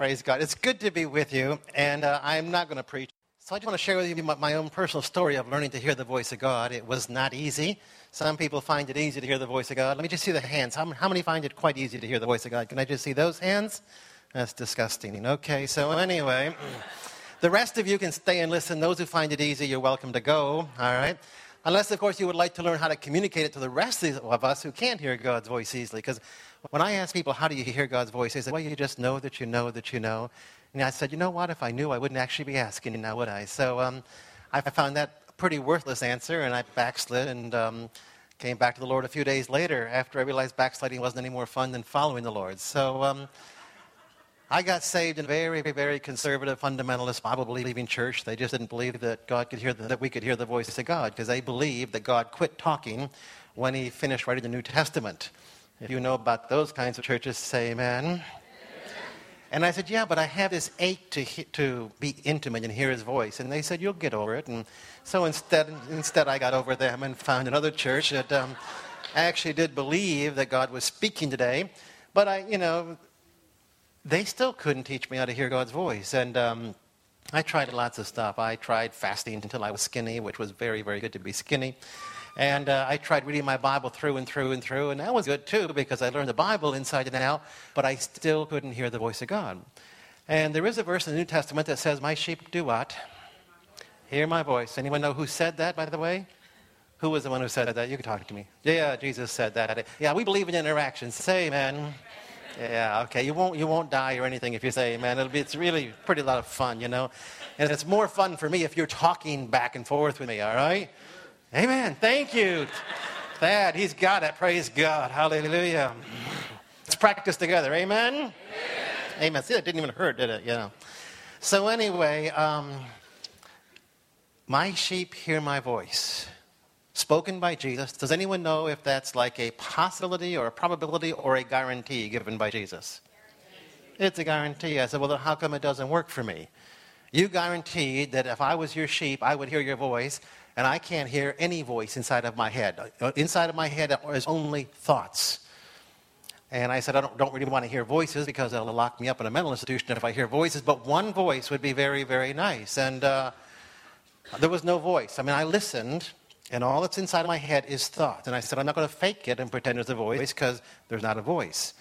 Praise God. It's good to be with you, and uh, I'm not going to preach. So I just want to share with you my, my, own personal story of learning to hear the voice of God. It was not easy. Some people find it easy to hear the voice of God. Let me just see the hands. How, how many find it quite easy to hear the voice of God? Can I just see those hands? That's disgusting. Okay, so anyway, the rest of you can stay and listen. Those who find it easy, you're welcome to go. All right? Unless, of course, you would like to learn how to communicate it to the rest of us who can't hear God's voice easily. Because when I ask people, how do you hear God's voice? They say, well, you just know that you know that you know. And I said, you know what? If I knew, I wouldn't actually be asking you now, would I? So um, I found that a pretty worthless answer, and I backslid and um, came back to the Lord a few days later after I realized backsliding wasn't any more fun than following the Lord. So um, I got saved in a very, very conservative, fundamentalist, Bible believing church. They just didn't believe that God could hear the, that we could hear the voice of God because they believed that God quit talking when He finished writing the New Testament. If you know about those kinds of churches, say Amen. And I said, Yeah, but I have this ache to, to be intimate and hear his voice. And they said, You'll get over it. And so instead, instead I got over them and found another church that um, actually did believe that God was speaking today. But I, you know, they still couldn't teach me how to hear God's voice. And um, I tried lots of stuff. I tried fasting until I was skinny, which was very, very good to be skinny. And uh, I tried reading my Bible through and through and through, and that was good too because I learned the Bible inside and out, but I still couldn't hear the voice of God. And there is a verse in the New Testament that says, My sheep do what? Hear my voice. Anyone know who said that, by the way? Who was the one who said that? You can talk to me. Yeah, Jesus said that. Yeah, we believe in interactions. Say amen. Yeah, okay. You won't, you won't die or anything if you say amen. It'll be, it's really pretty lot of fun, you know. And it's more fun for me if you're talking back and forth with me, all right? Amen. Thank you. Thad, he's got it. Praise God. Hallelujah. Let's practice together. Amen? Amen. Amen. See, that didn't even hurt, did it? You know. So, anyway, um, my sheep hear my voice spoken by Jesus. Does anyone know if that's like a possibility or a probability or a guarantee given by Jesus? It's a guarantee. I said, well, then how come it doesn't work for me? You guaranteed that if I was your sheep, I would hear your voice, and I can't hear any voice inside of my head. Inside of my head is only thoughts. And I said, I don't, don't, really want to hear voices because they'll lock me up in a mental institution if I hear voices, but one voice would be very, very nice. And uh, there was no voice. I mean, I listened, and all that's inside of my head is thought. And I said, I'm not going to fake it and pretend there's a voice because there's not a voice.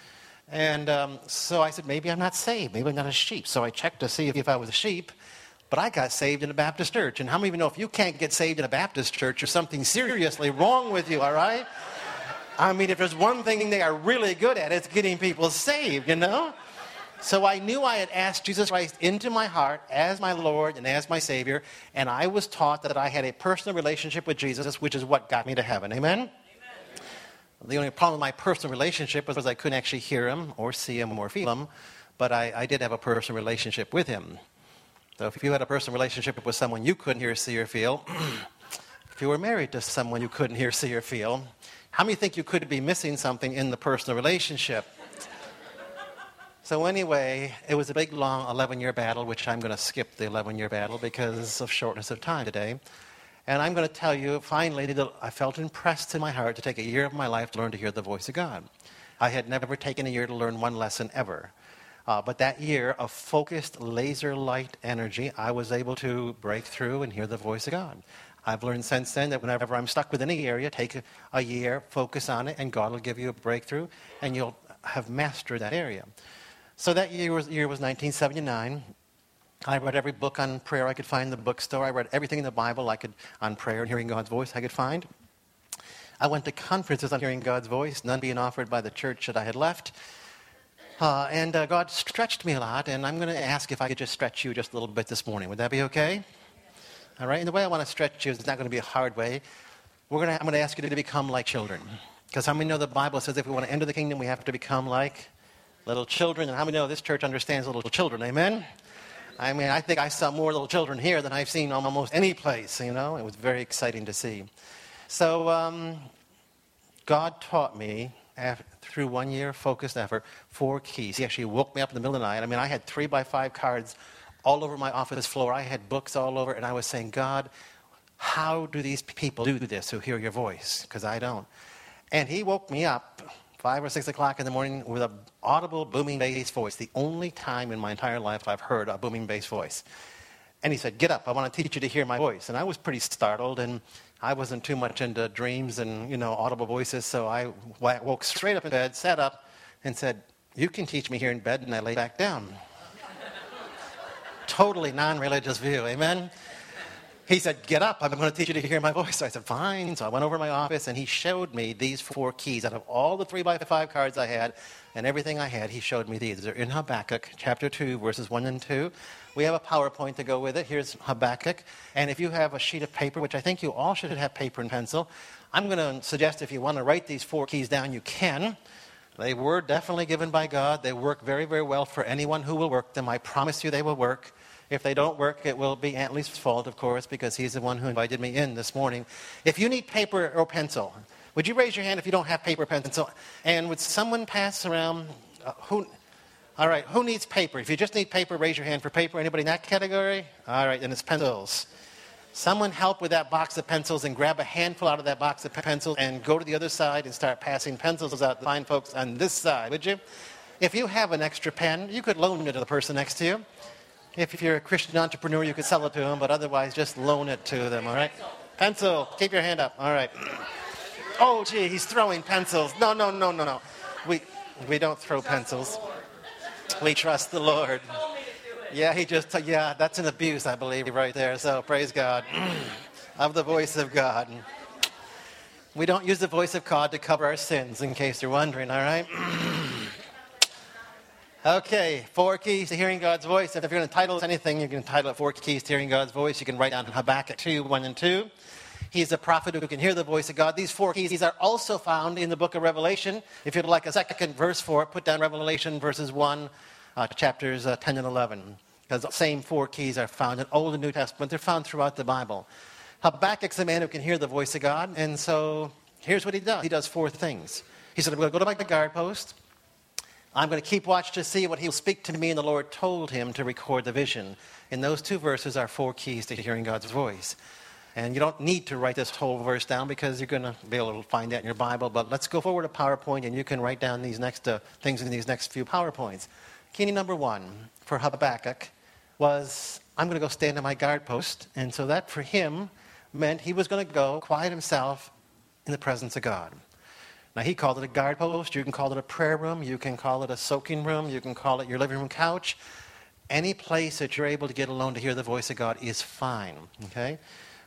And um, so I said, maybe I'm not saved. Maybe I'm not a sheep. So I checked to see if I was a sheep. But I got saved in a Baptist church. And how many of you know if you can't get saved in a Baptist church, there's something seriously wrong with you, all right? I mean, if there's one thing they are really good at, it's getting people saved, you know? So I knew I had asked Jesus Christ into my heart as my Lord and as my Savior, and I was taught that I had a personal relationship with Jesus, which is what got me to heaven. Amen? Amen. The only problem with my personal relationship was I couldn't actually hear him or see him or feel him, but I, I did have a personal relationship with him. So if you had a personal relationship with someone you couldn't hear, see, or feel, if you were married to someone you couldn't hear, see, or feel, how many think you could be missing something in the personal relationship? So, anyway, it was a big, long 11 year battle, which I'm going to skip the 11 year battle because of shortness of time today. And I'm going to tell you, finally, that I felt impressed in my heart to take a year of my life to learn to hear the voice of God. I had never taken a year to learn one lesson ever. Uh, but that year of focused laser light energy, I was able to break through and hear the voice of God. I've learned since then that whenever I'm stuck with any area, take a, a year, focus on it, and God will give you a breakthrough, and you'll have mastered that area. So that year was, year was 1979. I read every book on prayer I could find in the bookstore. I read everything in the Bible I could on prayer and hearing God's voice I could find. I went to conferences on hearing God's voice, none being offered by the church that I had left. Uh, and uh, God stretched me a lot, and I'm going to ask if I could just stretch you just a little bit this morning. Would that be okay? All right. And the way I want to stretch you is it's not going to be a hard way. We're to, I'm going to ask you to become like children. Because how many know the Bible says if we want to enter the kingdom, we have to become like little children. And how many know this church understands little children? Amen? I mean, I think I saw more little children here than I've seen almost any place, you know? It was very exciting to see. So, um, God taught me after, through one year focused effort four keys. He actually woke me up in the middle of the night. I mean, I had three by five cards all over my office floor. I had books all over, and I was saying, God, how do these people do this who hear your voice? Because I don't. And he woke me up five or six o'clock in the morning with an audible booming bass voice. The only time in my entire life I've heard a booming bass voice. And he said, Get up, I want to teach you to hear my voice. And I was pretty startled, and I wasn't too much into dreams and, you know, audible voices, so I woke straight up in bed, sat up, and said, You can teach me here in bed, and I lay back down. totally non religious view, amen? He said, Get up, I'm going to teach you to hear my voice. So I said, Fine. So I went over to my office and he showed me these four keys. Out of all the three by five cards I had and everything I had, he showed me these. They're in Habakkuk chapter 2, verses 1 and 2. We have a PowerPoint to go with it. Here's Habakkuk. And if you have a sheet of paper, which I think you all should have paper and pencil, I'm going to suggest if you want to write these four keys down, you can. They were definitely given by God. They work very, very well for anyone who will work them. I promise you they will work. If they don't work, it will be Aunt fault, of course, because he's the one who invited me in this morning. If you need paper or pencil, would you raise your hand if you don't have paper or pencil? And would someone pass around? Uh, who? All right, who needs paper? If you just need paper, raise your hand for paper. Anybody in that category? All right, then it's pencils. Someone help with that box of pencils and grab a handful out of that box of pencils and go to the other side and start passing pencils out to fine folks on this side, would you? If you have an extra pen, you could loan it to the person next to you. If you're a Christian entrepreneur, you could sell it to them, but otherwise, just loan it to them, all right? Pencil. Keep your hand up. All right. Oh, gee, he's throwing pencils. No, no, no, no, no. We, we don't throw pencils. We trust the Lord. Yeah, he just, yeah, that's an abuse, I believe, right there. So praise God. of the voice of God. We don't use the voice of God to cover our sins, in case you're wondering, all right? Okay, four keys to hearing God's voice. If you're going to title anything, you can title it Four Keys to Hearing God's Voice. You can write down Habakkuk 2, 1 and 2. He's a prophet who can hear the voice of God. These four keys are also found in the book of Revelation. If you'd like a second verse for it, put down Revelation verses 1, uh, chapters uh, 10 and 11. Because the same four keys are found in Old and New Testament. They're found throughout the Bible. Habakkuk's a man who can hear the voice of God. And so here's what he does. He does four things. He said, I'm going to go to my guard post. I'm going to keep watch to see what he'll speak to me, and the Lord told him to record the vision. In those two verses are four keys to hearing God's voice. And you don't need to write this whole verse down because you're going to be able to find that in your Bible. But let's go forward to PowerPoint, and you can write down these next uh, things in these next few PowerPoints. Key number one for Habakkuk was I'm going to go stand on my guard post. And so that for him meant he was going to go quiet himself in the presence of God. Now, he called it a guard post. You can call it a prayer room. You can call it a soaking room. You can call it your living room couch. Any place that you're able to get alone to hear the voice of God is fine. Okay?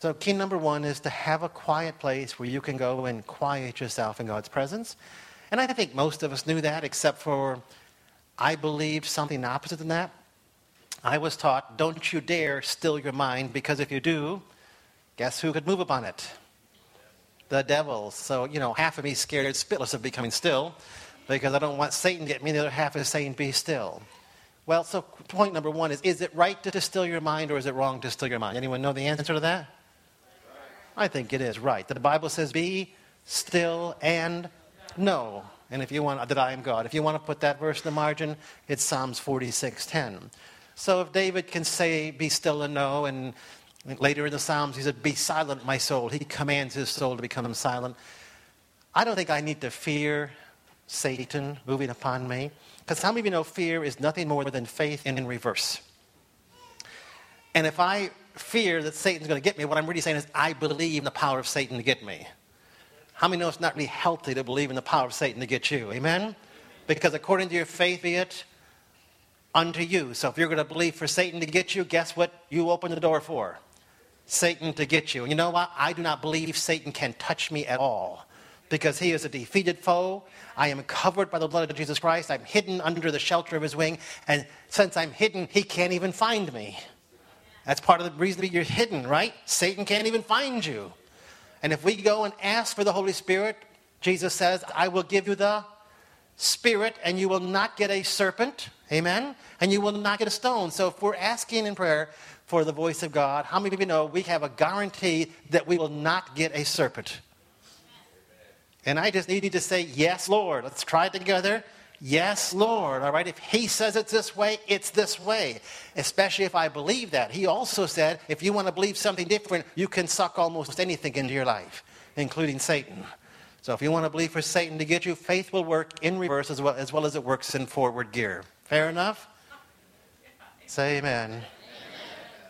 So, key number one is to have a quiet place where you can go and quiet yourself in God's presence. And I think most of us knew that, except for I believed something opposite than that. I was taught, don't you dare still your mind, because if you do, guess who could move upon it? The devil. So, you know, half of me scared spitless of becoming still because I don't want Satan to get me. The other half is saying, be still. Well, so point number one is is it right to still your mind or is it wrong to still your mind? Anyone know the answer to that? I think it is right. The Bible says, be still and know. And if you want, that I am God. If you want to put that verse in the margin, it's Psalms 46:10. So if David can say, be still and know, and Later in the Psalms, he said, Be silent, my soul. He commands his soul to become silent. I don't think I need to fear Satan moving upon me. Because how many of you know fear is nothing more than faith in reverse? And if I fear that Satan's going to get me, what I'm really saying is I believe in the power of Satan to get me. How many know it's not really healthy to believe in the power of Satan to get you? Amen? Because according to your faith, be it unto you. So if you're going to believe for Satan to get you, guess what you open the door for? Satan to get you. And you know what? I do not believe Satan can touch me at all because he is a defeated foe. I am covered by the blood of Jesus Christ. I'm hidden under the shelter of his wing. And since I'm hidden, he can't even find me. That's part of the reason that you're hidden, right? Satan can't even find you. And if we go and ask for the Holy Spirit, Jesus says, I will give you the Spirit, and you will not get a serpent. Amen? And you will not get a stone. So if we're asking in prayer, for the voice of God, how many of you know we have a guarantee that we will not get a serpent? And I just need you to say, Yes, Lord. Let's try it together. Yes, Lord. All right. If He says it's this way, it's this way. Especially if I believe that. He also said, if you want to believe something different, you can suck almost anything into your life, including Satan. So if you want to believe for Satan to get you, faith will work in reverse as well as, well as it works in forward gear. Fair enough? Say amen.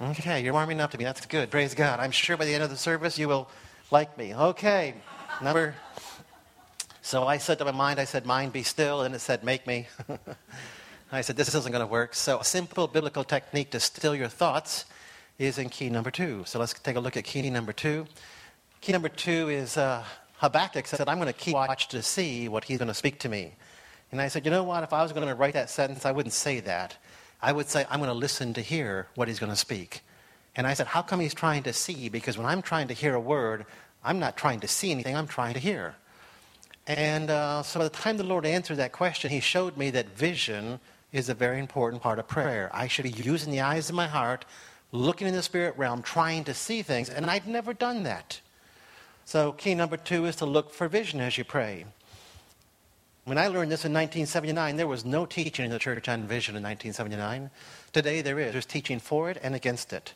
Okay, you're warming up to me. That's good. Praise God. I'm sure by the end of the service you will like me. Okay, number. So I said to my mind, I said, Mind be still, and it said, Make me. I said, This isn't going to work. So a simple biblical technique to still your thoughts is in key number two. So let's take a look at key number two. Key number two is uh, Habakkuk said, I'm going to keep watch to see what he's going to speak to me. And I said, you know what? If I was going to write that sentence, I wouldn't say that. I would say, I'm going to listen to hear what he's going to speak. And I said, how come he's trying to see? Because when I'm trying to hear a word, I'm not trying to see anything, I'm trying to hear. And uh, so by the time the Lord answered that question, he showed me that vision is a very important part of prayer. I should be using the eyes of my heart, looking in the spirit realm, trying to see things, and I'd never done that. So, key number two is to look for vision as you pray. When I learned this in 1979, there was no teaching in the church on vision in 1979. Today there is. There's teaching for it and against it.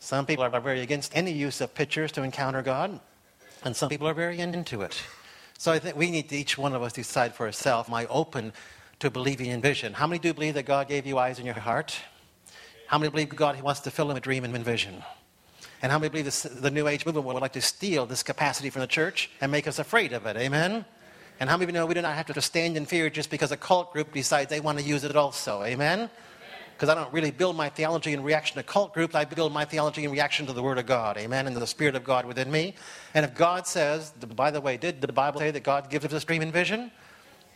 Some people are very against any use of pictures to encounter God, and some people are very into it. So I think we need to, each one of us decide for ourselves, am I open to believing in vision? How many do believe that God gave you eyes in your heart? How many believe God wants to fill them with dream and vision? And how many believe this, the New Age movement would like to steal this capacity from the church and make us afraid of it? Amen? And how many of you know we do not have to stand in fear just because a cult group decides they want to use it also? Amen? Because I don't really build my theology in reaction to cult groups. I build my theology in reaction to the Word of God. Amen? And to the Spirit of God within me. And if God says, by the way, did the Bible say that God gives us a dream and vision?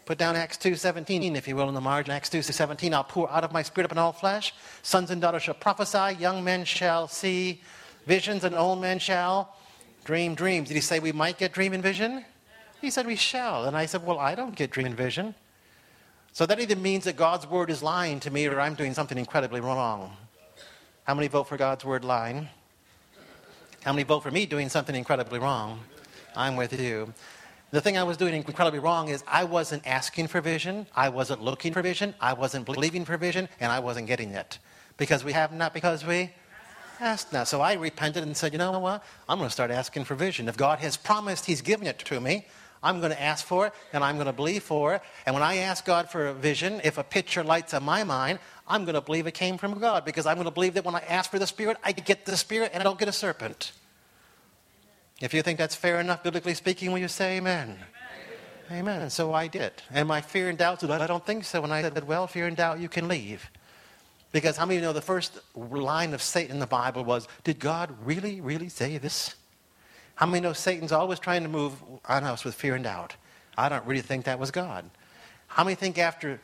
Put down Acts 2.17, if you will, in the margin. Acts 2.17, I'll pour out of my Spirit upon all flesh. Sons and daughters shall prophesy. Young men shall see visions, and old men shall dream dreams. Did he say we might get dream and vision? He said we shall. And I said, well, I don't get dream and vision. So that either means that God's word is lying to me or I'm doing something incredibly wrong. How many vote for God's word lying? How many vote for me doing something incredibly wrong? I'm with you. The thing I was doing incredibly wrong is I wasn't asking for vision, I wasn't looking for vision, I wasn't believing for vision, and I wasn't getting it. Because we have not because we asked now. So I repented and said, you know what? I'm going to start asking for vision. If God has promised He's given it to me, I'm going to ask for it and I'm going to believe for it. And when I ask God for a vision, if a picture lights on my mind, I'm going to believe it came from God because I'm going to believe that when I ask for the Spirit, I get the Spirit and I don't get a serpent. If you think that's fair enough, biblically speaking, will you say amen? Amen. amen. And so I did. And my fear and doubt, I don't think so. And I said, well, fear and doubt, you can leave. Because how many of you know the first line of Satan in the Bible was, Did God really, really say this? How many know Satan's always trying to move on us with fear and doubt? I don't really think that was God. How many think after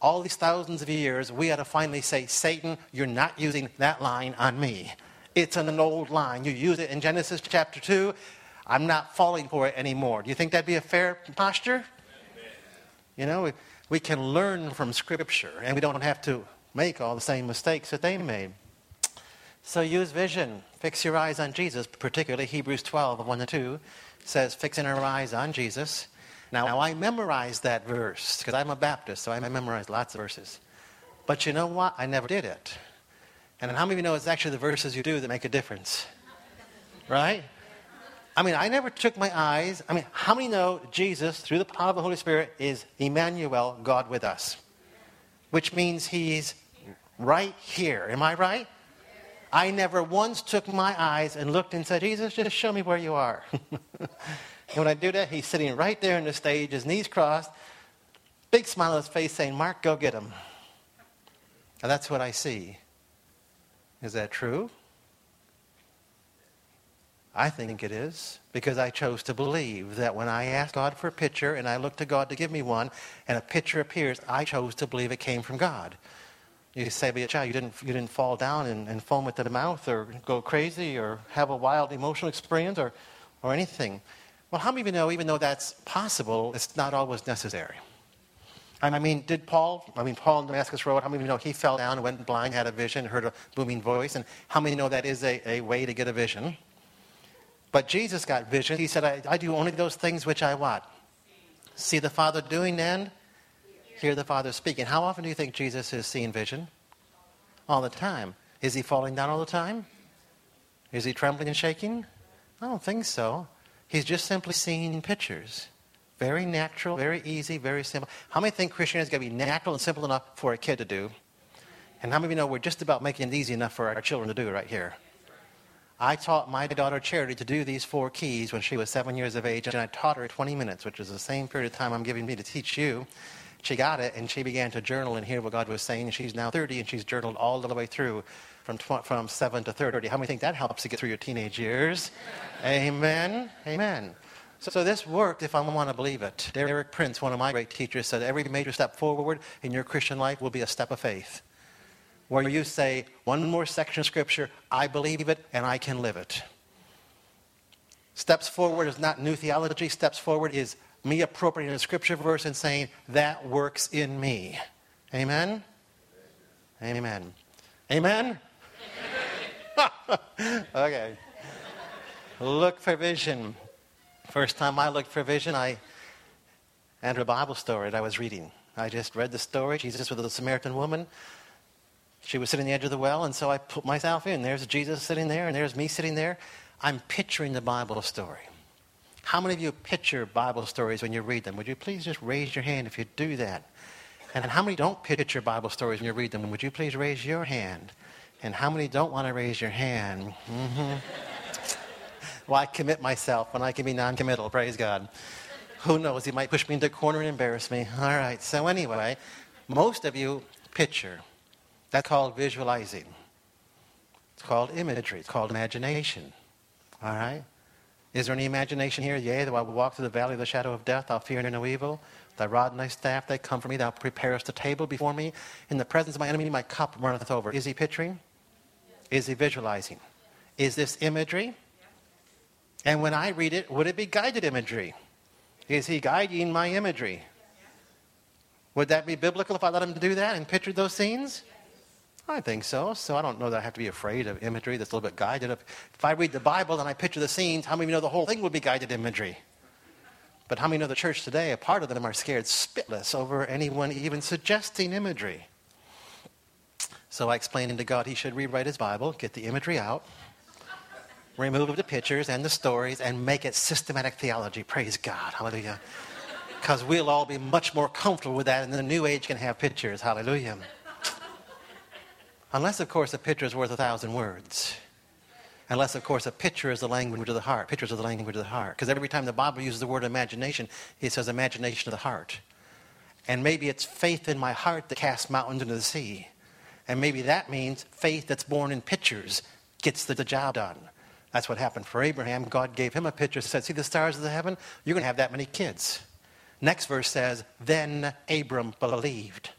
all these thousands of years, we ought to finally say, Satan, you're not using that line on me. It's an old line. You use it in Genesis chapter 2. I'm not falling for it anymore. Do you think that'd be a fair posture? You know, we, we can learn from Scripture, and we don't have to make all the same mistakes that they made. So use vision. Fix your eyes on Jesus, particularly Hebrews 12, 1 and 2 says, fixing our eyes on Jesus. Now, now I memorized that verse because I'm a Baptist, so I memorized lots of verses. But you know what? I never did it. And how many of you know it's actually the verses you do that make a difference? Right? I mean, I never took my eyes. I mean, how many know Jesus, through the power of the Holy Spirit, is Emmanuel, God with us? Which means he's right here. Am I right? I never once took my eyes and looked and said, Jesus, just show me where you are. and when I do that, he's sitting right there on the stage, his knees crossed, big smile on his face saying, Mark, go get him. And that's what I see. Is that true? I think it is because I chose to believe that when I asked God for a picture and I looked to God to give me one and a picture appears, I chose to believe it came from God. You say, but child, you didn't, you didn't fall down and, and foam at the mouth or go crazy or have a wild emotional experience or, or anything. Well, how many of you know, even though that's possible, it's not always necessary? And I mean, did Paul, I mean, Paul in Damascus Road, how many of you know he fell down, and went blind, had a vision, heard a booming voice? And how many know that is a, a way to get a vision? But Jesus got vision. He said, I, I do only those things which I what? See the Father doing and hear the Father speaking. How often do you think Jesus is seeing vision? All the time. Is he falling down all the time? Is he trembling and shaking? I don't think so. He's just simply seeing pictures. Very natural, very easy, very simple. How many think Christianity is going to be natural and simple enough for a kid to do? And how many of you know we're just about making it easy enough for our children to do right here? I taught my daughter Charity to do these four keys when she was seven years of age, and I taught her 20 minutes, which is the same period of time I'm giving me to teach you. She got it, and she began to journal and hear what God was saying. She's now 30, and she's journaled all the way through from, tw- from 7 to 30. How many think that helps to get through your teenage years? Amen. Amen. So, so, this worked if I want to believe it. Derek Prince, one of my great teachers, said every major step forward in your Christian life will be a step of faith where you say, one more section of Scripture, I believe it and I can live it. Steps forward is not new theology. Steps forward is me appropriating a scripture verse and saying, that works in me. Amen? Amen. Amen? okay. Look for vision. First time I looked for vision, I entered a Bible story that I was reading. I just read the story. Jesus with the Samaritan woman. She was sitting at the edge of the well, and so I put myself in. There's Jesus sitting there, and there's me sitting there. I'm picturing the Bible story. How many of you picture Bible stories when you read them? Would you please just raise your hand if you do that? And how many don't picture Bible stories when you read them? Would you please raise your hand? And how many don't want to raise your hand? Mm-hmm. well, I commit myself when I can be non committal, praise God. Who knows? He might push me into a corner and embarrass me. All right, so anyway, most of you picture. That's called visualizing. It's called imagery. It's called imagination. All right? Is there any imagination here? Yea, though I walk through the valley of the shadow of death, I'll fear no evil. Thy rod and thy staff, they come for me. Thou preparest a table before me. In the presence of my enemy, my cup runneth over. Is he picturing? Is he visualizing? Is this imagery? And when I read it, would it be guided imagery? Is he guiding my imagery? Would that be biblical if I let him do that and picture those scenes? I think so. So I don't know that I have to be afraid of imagery that's a little bit guided. If I read the Bible and I picture the scenes, how many of you know the whole thing would be guided imagery? But how many know the church today, a part of them are scared spitless over anyone even suggesting imagery? So I explained to God he should rewrite his Bible, get the imagery out, remove the pictures and the stories, and make it systematic theology. Praise God. Hallelujah. Because we'll all be much more comfortable with that, and the new age can have pictures. Hallelujah. Unless, of course, a picture is worth a thousand words. Unless, of course, a picture is the language of the heart. Pictures are the language of the heart. Because every time the Bible uses the word imagination, it says imagination of the heart. And maybe it's faith in my heart that casts mountains into the sea. And maybe that means faith that's born in pictures gets the, the job done. That's what happened for Abraham. God gave him a picture, said, See the stars of the heaven? You're going to have that many kids. Next verse says, Then Abram believed.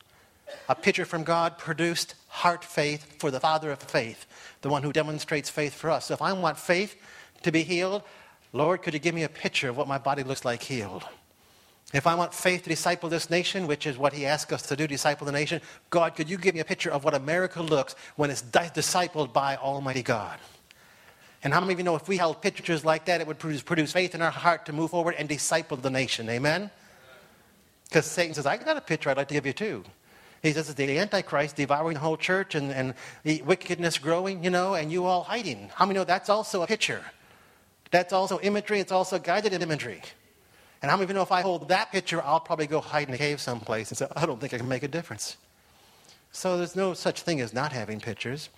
A picture from God produced heart faith for the Father of faith, the one who demonstrates faith for us. So if I want faith to be healed, Lord, could you give me a picture of what my body looks like healed? If I want faith to disciple this nation, which is what he asked us to do, disciple the nation, God, could you give me a picture of what America looks when it's di- discipled by Almighty God? And how many of you know if we held pictures like that, it would produce, produce faith in our heart to move forward and disciple the nation? Amen? Because Satan says, I got a picture I'd like to give you too. He says the Antichrist devouring the whole church and, and wickedness growing, you know, and you all hiding. How many know that's also a picture? That's also imagery. It's also guided imagery. And how many of you know if I hold that picture, I'll probably go hide in a cave someplace and say, I don't think I can make a difference. So there's no such thing as not having pictures.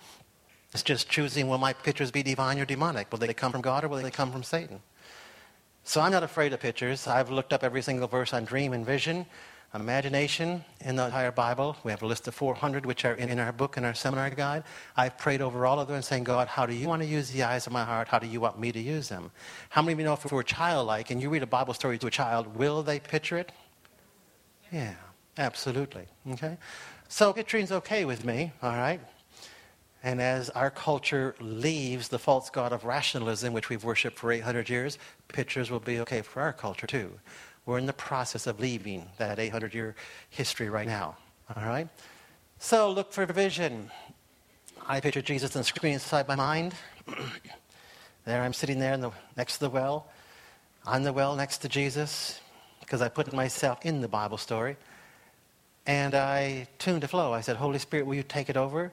It's just choosing will my pictures be divine or demonic? Will they come from God or will they come from Satan? So I'm not afraid of pictures. I've looked up every single verse on dream and vision on imagination in the entire Bible. We have a list of 400 which are in, in our book and our seminar guide. I've prayed over all of them and saying, God, how do you want to use the eyes of my heart? How do you want me to use them? How many of you know if we're childlike and you read a Bible story to a child, will they picture it? Yeah, absolutely. Okay? So picturing's okay with me, all right? And as our culture leaves the false god of rationalism, which we've worshipped for 800 years, pictures will be okay for our culture too. We're in the process of leaving that 800 year history right now. All right? So look for vision. I picture Jesus on the screen inside my mind. there I'm sitting there the, next to the well. On the well next to Jesus because I put myself in the Bible story. And I tuned the flow. I said, Holy Spirit, will you take it over?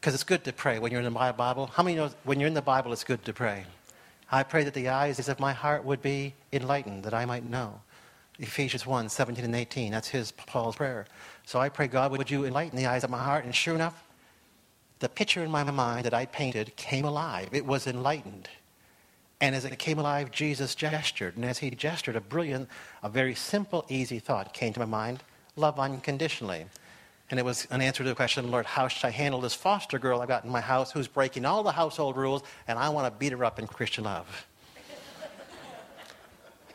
Because it's good to pray when you're in the Bible. How many know when you're in the Bible, it's good to pray? I pray that the eyes of my heart would be enlightened, that I might know. Ephesians 1 17 and 18. That's his, Paul's prayer. So I pray, God, would you enlighten the eyes of my heart? And sure enough, the picture in my mind that I painted came alive. It was enlightened. And as it came alive, Jesus gestured. And as he gestured, a brilliant, a very simple, easy thought came to my mind love unconditionally. And it was an answer to the question, Lord, how should I handle this foster girl I've got in my house who's breaking all the household rules and I want to beat her up in Christian love?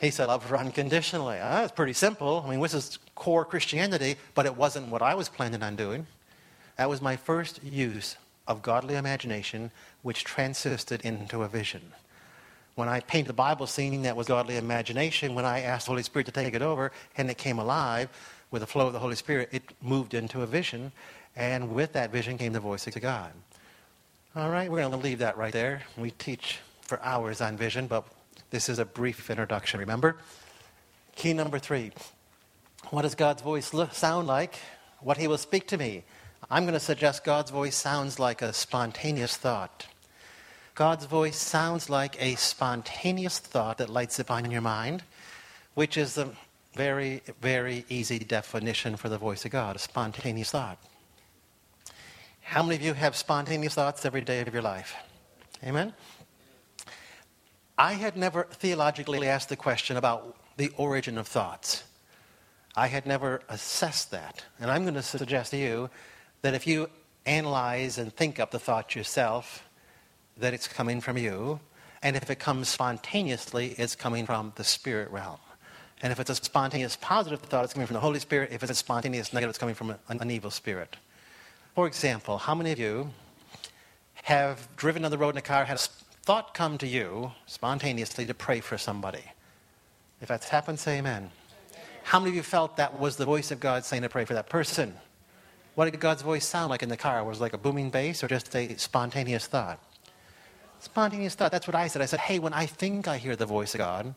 he said, love her unconditionally. Ah, that's pretty simple. I mean, this is core Christianity, but it wasn't what I was planning on doing. That was my first use of godly imagination, which transisted into a vision. When I painted the Bible scene, that was godly imagination. When I asked the Holy Spirit to take it over and it came alive, with the flow of the Holy Spirit, it moved into a vision, and with that vision came the voice of God. All right, we're going to leave that right there. We teach for hours on vision, but this is a brief introduction, remember? Key number three What does God's voice look, sound like? What He will speak to me. I'm going to suggest God's voice sounds like a spontaneous thought. God's voice sounds like a spontaneous thought that lights upon your mind, which is the very, very easy definition for the voice of God a spontaneous thought. How many of you have spontaneous thoughts every day of your life? Amen? I had never theologically asked the question about the origin of thoughts. I had never assessed that. And I'm going to suggest to you that if you analyze and think up the thought yourself, that it's coming from you. And if it comes spontaneously, it's coming from the spirit realm. And if it's a spontaneous positive thought, it's coming from the Holy Spirit. If it's a spontaneous negative, it's coming from an, an evil spirit. For example, how many of you have driven on the road in a car, had a thought come to you spontaneously to pray for somebody? If that's happened, say amen. How many of you felt that was the voice of God saying to pray for that person? What did God's voice sound like in the car? Was it like a booming bass or just a spontaneous thought? Spontaneous thought. That's what I said. I said, hey, when I think I hear the voice of God,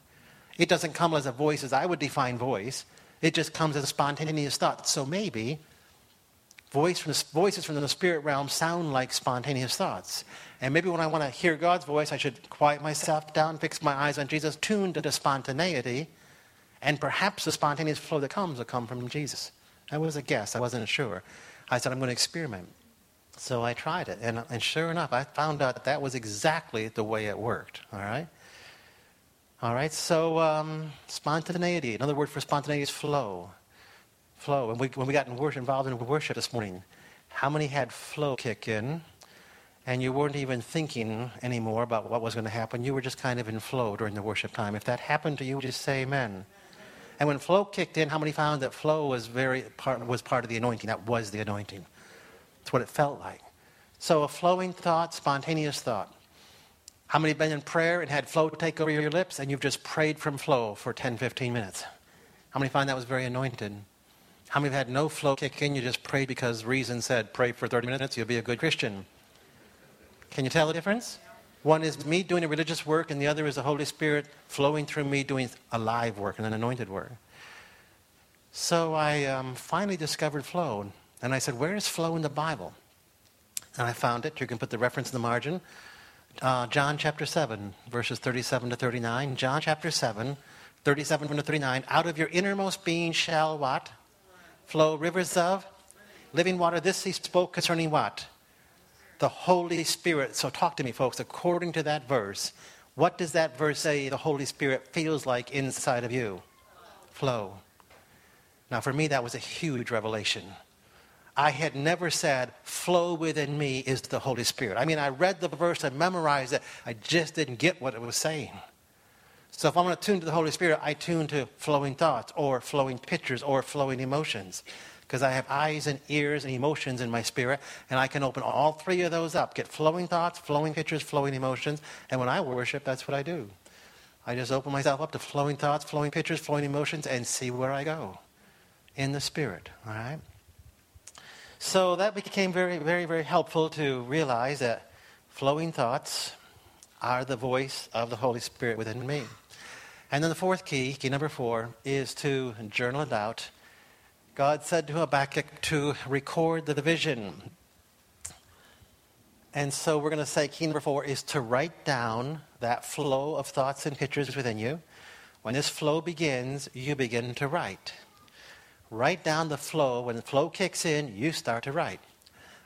it doesn't come as a voice as I would define voice. It just comes as a spontaneous thought. So maybe voice from the, voices from the spirit realm sound like spontaneous thoughts. And maybe when I want to hear God's voice, I should quiet myself down, fix my eyes on Jesus, tuned to the spontaneity, and perhaps the spontaneous flow that comes will come from Jesus. That was a guess. I wasn't sure. I said, I'm going to experiment. So I tried it. And, and sure enough, I found out that that was exactly the way it worked. All right? All right, so um, spontaneity. Another word for spontaneity is flow. Flow. And we, when we got in worship, involved in worship this morning, how many had flow kick in? And you weren't even thinking anymore about what was going to happen. You were just kind of in flow during the worship time. If that happened to you, just say amen. And when flow kicked in, how many found that flow was very part, was part of the anointing? That was the anointing. That's what it felt like. So a flowing thought, spontaneous thought. How many have been in prayer and had flow take over your lips and you've just prayed from flow for 10, 15 minutes? How many find that was very anointed? How many have had no flow kick in? You just prayed because reason said, pray for 30 minutes, you'll be a good Christian. Can you tell the difference? One is me doing a religious work, and the other is the Holy Spirit flowing through me doing a live work and an anointed work. So I um, finally discovered flow, and I said, Where is flow in the Bible? And I found it. You can put the reference in the margin. Uh, John chapter 7, verses 37 to 39. John chapter 7, 37 to 39. Out of your innermost being shall what? Flow rivers of living water. This he spoke concerning what? The Holy Spirit. So talk to me, folks. According to that verse, what does that verse say the Holy Spirit feels like inside of you? Flow. Now, for me, that was a huge revelation. I had never said, flow within me is the Holy Spirit. I mean, I read the verse, I memorized it, I just didn't get what it was saying. So if I'm going to tune to the Holy Spirit, I tune to flowing thoughts or flowing pictures or flowing emotions. Because I have eyes and ears and emotions in my spirit, and I can open all three of those up get flowing thoughts, flowing pictures, flowing emotions. And when I worship, that's what I do. I just open myself up to flowing thoughts, flowing pictures, flowing emotions, and see where I go in the spirit. All right? So that became very, very, very helpful to realize that flowing thoughts are the voice of the Holy Spirit within me. And then the fourth key, key number four, is to journal it out. God said to Habakkuk to record the vision. And so we're going to say key number four is to write down that flow of thoughts and pictures within you. When this flow begins, you begin to write. Write down the flow. When the flow kicks in, you start to write.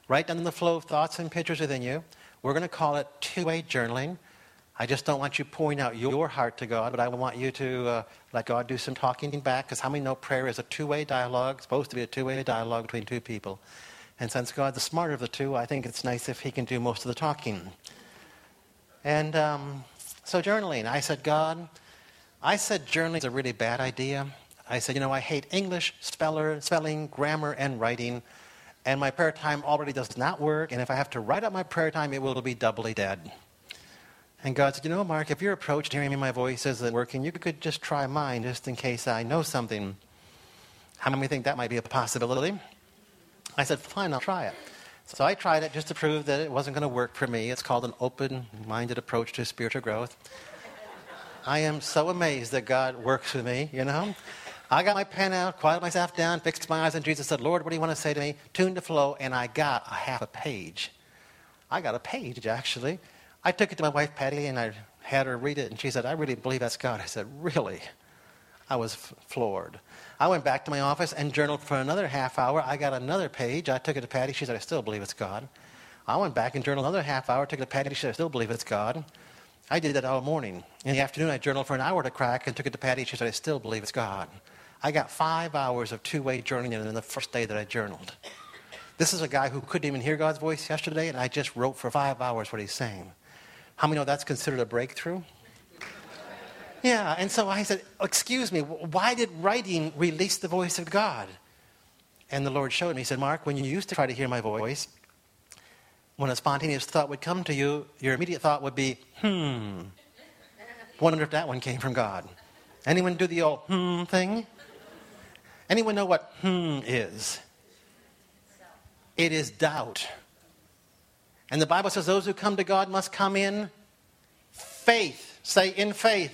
Write down the flow of thoughts and pictures within you. We're going to call it two way journaling. I just don't want you pouring out your heart to God, but I want you to uh, let God do some talking back, because how many know prayer is a two way dialogue, it's supposed to be a two way dialogue between two people. And since God's the smarter of the two, I think it's nice if He can do most of the talking. And um, so, journaling, I said, God, I said journaling is a really bad idea. I said, you know, I hate English, speller, spelling, grammar, and writing, and my prayer time already does not work, and if I have to write up my prayer time, it will be doubly dead. And God said, you know, Mark, if your approach to hearing me my voice isn't working, you could just try mine just in case I know something. How many think that might be a possibility? I said, fine, I'll try it. So I tried it just to prove that it wasn't going to work for me. It's called an open minded approach to spiritual growth. I am so amazed that God works with me, you know. I got my pen out, quieted myself down, fixed my eyes on Jesus, said, Lord, what do you want to say to me? Tuned the flow, and I got a half a page. I got a page, actually. I took it to my wife, Patti, and I had her read it, and she said, I really believe that's God. I said, Really? I was f- floored. I went back to my office and journaled for another half hour. I got another page. I took it to Patti. She said, I still believe it's God. I went back and journaled another half hour, took it to Patti. She said, I still believe it's God. I did that all morning. In the afternoon, I journaled for an hour to crack and took it to Patti. She said, I still believe it's God. I got five hours of two way journaling in the first day that I journaled. This is a guy who couldn't even hear God's voice yesterday, and I just wrote for five hours what he's saying. How many know that's considered a breakthrough? Yeah, and so I said, Excuse me, why did writing release the voice of God? And the Lord showed me. He said, Mark, when you used to try to hear my voice, when a spontaneous thought would come to you, your immediate thought would be, hmm. Wonder if that one came from God. Anyone do the old hmm thing? Anyone know what hmm is? It is doubt. And the Bible says those who come to God must come in faith. Say, in faith.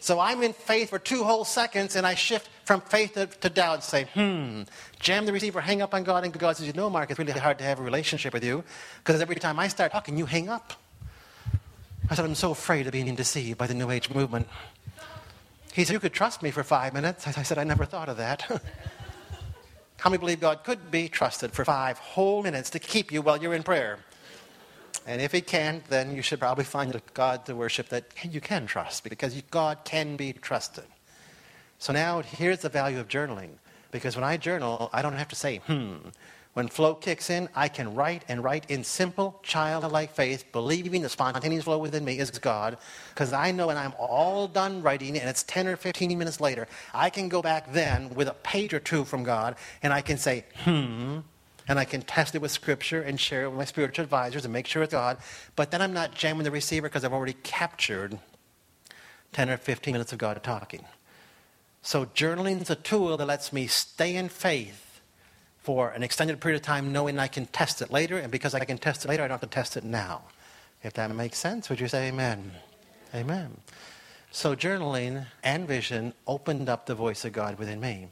So I'm in faith for two whole seconds, and I shift from faith to, to doubt and say, hmm, jam the receiver, hang up on God, and God says, you know, Mark, it's really hard to have a relationship with you because every time I start talking, you hang up. I said, I'm so afraid of being deceived by the New Age movement. He said, You could trust me for five minutes. I said, I never thought of that. How many believe God could be trusted for five whole minutes to keep you while you're in prayer? And if He can't, then you should probably find a God to worship that you can trust because God can be trusted. So now here's the value of journaling. Because when I journal, I don't have to say, hmm. When flow kicks in, I can write and write in simple, childlike faith, believing the spontaneous flow within me is God. Because I know when I'm all done writing and it's 10 or 15 minutes later, I can go back then with a page or two from God and I can say, hmm, and I can test it with Scripture and share it with my spiritual advisors and make sure it's God. But then I'm not jamming the receiver because I've already captured 10 or 15 minutes of God talking. So journaling is a tool that lets me stay in faith for an extended period of time knowing I can test it later, and because I can test it later, I don't have to test it now. If that makes sense, would you say amen? Amen. So journaling and vision opened up the voice of God within me.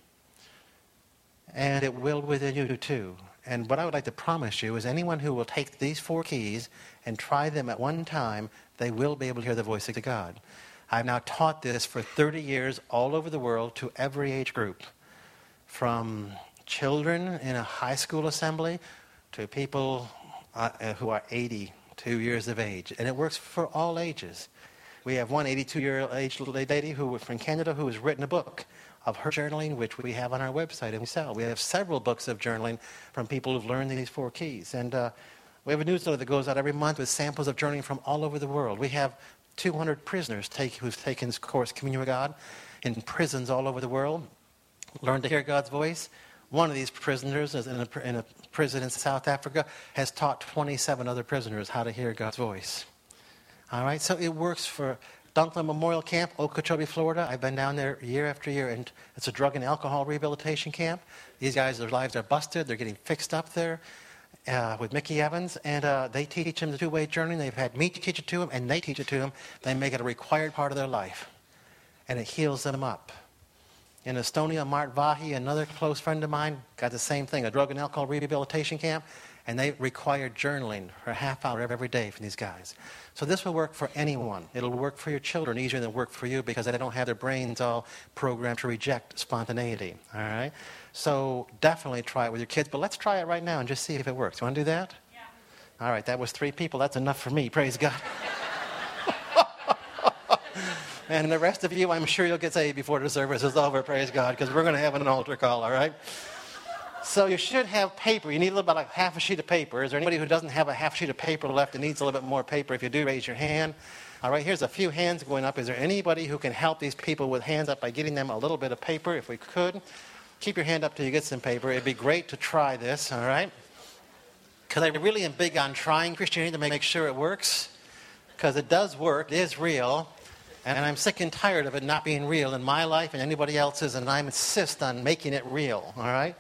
And it will within you too. And what I would like to promise you is anyone who will take these four keys and try them at one time, they will be able to hear the voice of God. I've now taught this for 30 years all over the world to every age group, from children in a high school assembly to people uh, uh who are 82 years of age. And it works for all ages. We have one 82 year age lady who from Canada who has written a book of her journaling, which we have on our website and we sell. We have several books of journaling from people who've learned these four keys. And uh, we have a newsletter that goes out every month with samples of journaling from all over the world. We have 200 prisoners take, who've taken this course, Communion with God, in prisons all over the world, learn to hear God's voice. One of these prisoners in a, in a prison in South Africa has taught 27 other prisoners how to hear God's voice. All right, so it works for Dunklin Memorial Camp, Okeechobee, Florida. I've been down there year after year, and it's a drug and alcohol rehabilitation camp. These guys, their lives are busted. They're getting fixed up there uh, with Mickey Evans, and uh, they teach them the two-way journey. They've had me teach it to them, and they teach it to them. They make it a required part of their life, and it heals them up. In Estonia, Mart Vahi, another close friend of mine, got the same thing, a drug and alcohol rehabilitation camp. and they require journaling for a half hour every day from these guys. So this will work for anyone. It'll work for your children easier than it work for you because they don't have their brains all programmed to reject spontaneity. All right? So definitely try it with your kids, but let's try it right now and just see if it works. You want to do that? Yeah. All right, that was three people. That's enough for me. Praise God. And the rest of you, I'm sure you'll get saved before the service is over. Praise God, because we're going to have an altar call, all right? So you should have paper. You need a little bit like half a sheet of paper. Is there anybody who doesn't have a half sheet of paper left and needs a little bit more paper? If you do, raise your hand. All right, here's a few hands going up. Is there anybody who can help these people with hands up by getting them a little bit of paper, if we could? Keep your hand up till you get some paper. It'd be great to try this, all right? Because I really am big on trying Christianity to make sure it works. Because it does work, it is real. And I'm sick and tired of it not being real in my life and anybody else's, and I insist on making it real, all right?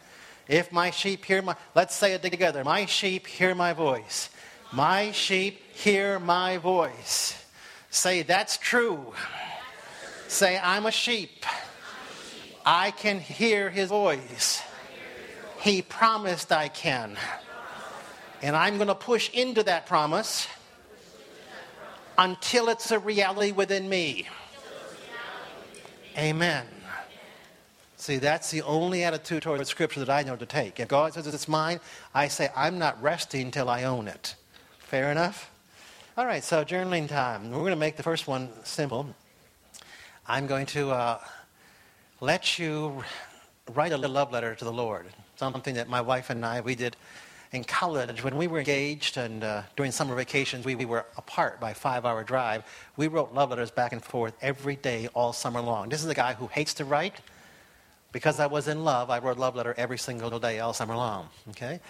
If my sheep hear my, let's say it together. My sheep hear my voice. My sheep hear my voice. Say, that's true. Say, I'm a sheep. I can hear his voice. He promised I can. And I'm going to push into that promise until it's a reality within me. Amen. See, that's the only attitude toward Scripture that I know to take. If God says it's mine, I say, I'm not resting until I own it. Fair enough? All right, so journaling time. We're going to make the first one simple. I'm going to uh, let you write a little love letter to the Lord. Something that my wife and I, we did in college when we were engaged and uh, during summer vacations we, we were apart by five hour drive we wrote love letters back and forth every day all summer long this is a guy who hates to write because I was in love, I wrote love letter every single day all summer long. Okay?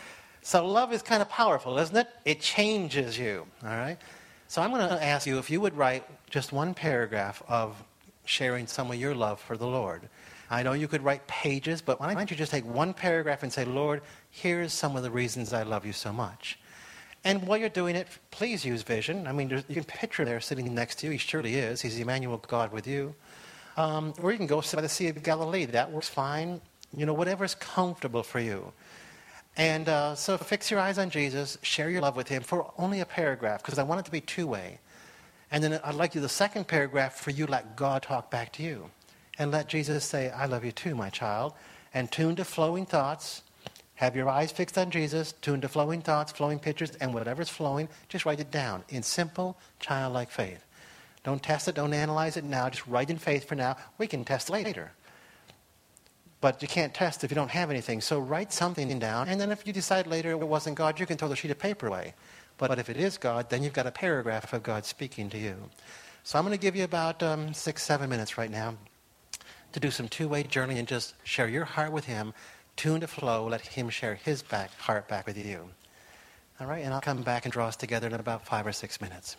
So love is kind of powerful, isn't it? It changes you. All right? So I'm going to ask you if you would write just one paragraph of sharing some of your love for the Lord. I know you could write pages, but why don't you just take one paragraph and say, Lord, here's some of the reasons I love you so much. And while you're doing it, please use vision. I mean, you can picture him there sitting next to you. He surely is. He's Emmanuel God with you. Um, or you can go sit by the Sea of Galilee. That works fine. You know, whatever's comfortable for you. And uh, so fix your eyes on Jesus, share your love with him for only a paragraph, because I want it to be two way. And then I'd like you, the second paragraph, for you let God talk back to you. And let Jesus say, I love you too, my child. And tune to flowing thoughts. Have your eyes fixed on Jesus, tune to flowing thoughts, flowing pictures, and whatever's flowing, just write it down in simple, childlike faith. Don't test it, don't analyze it now. Just write in faith for now. We can test later. But you can't test if you don't have anything. So write something down, and then if you decide later it wasn't God, you can throw the sheet of paper away. But if it is God, then you've got a paragraph of God speaking to you. So I'm going to give you about um, six, seven minutes right now to do some two-way journey and just share your heart with Him, tune to flow, let Him share His back, heart back with you. All right, and I'll come back and draw us together in about five or six minutes.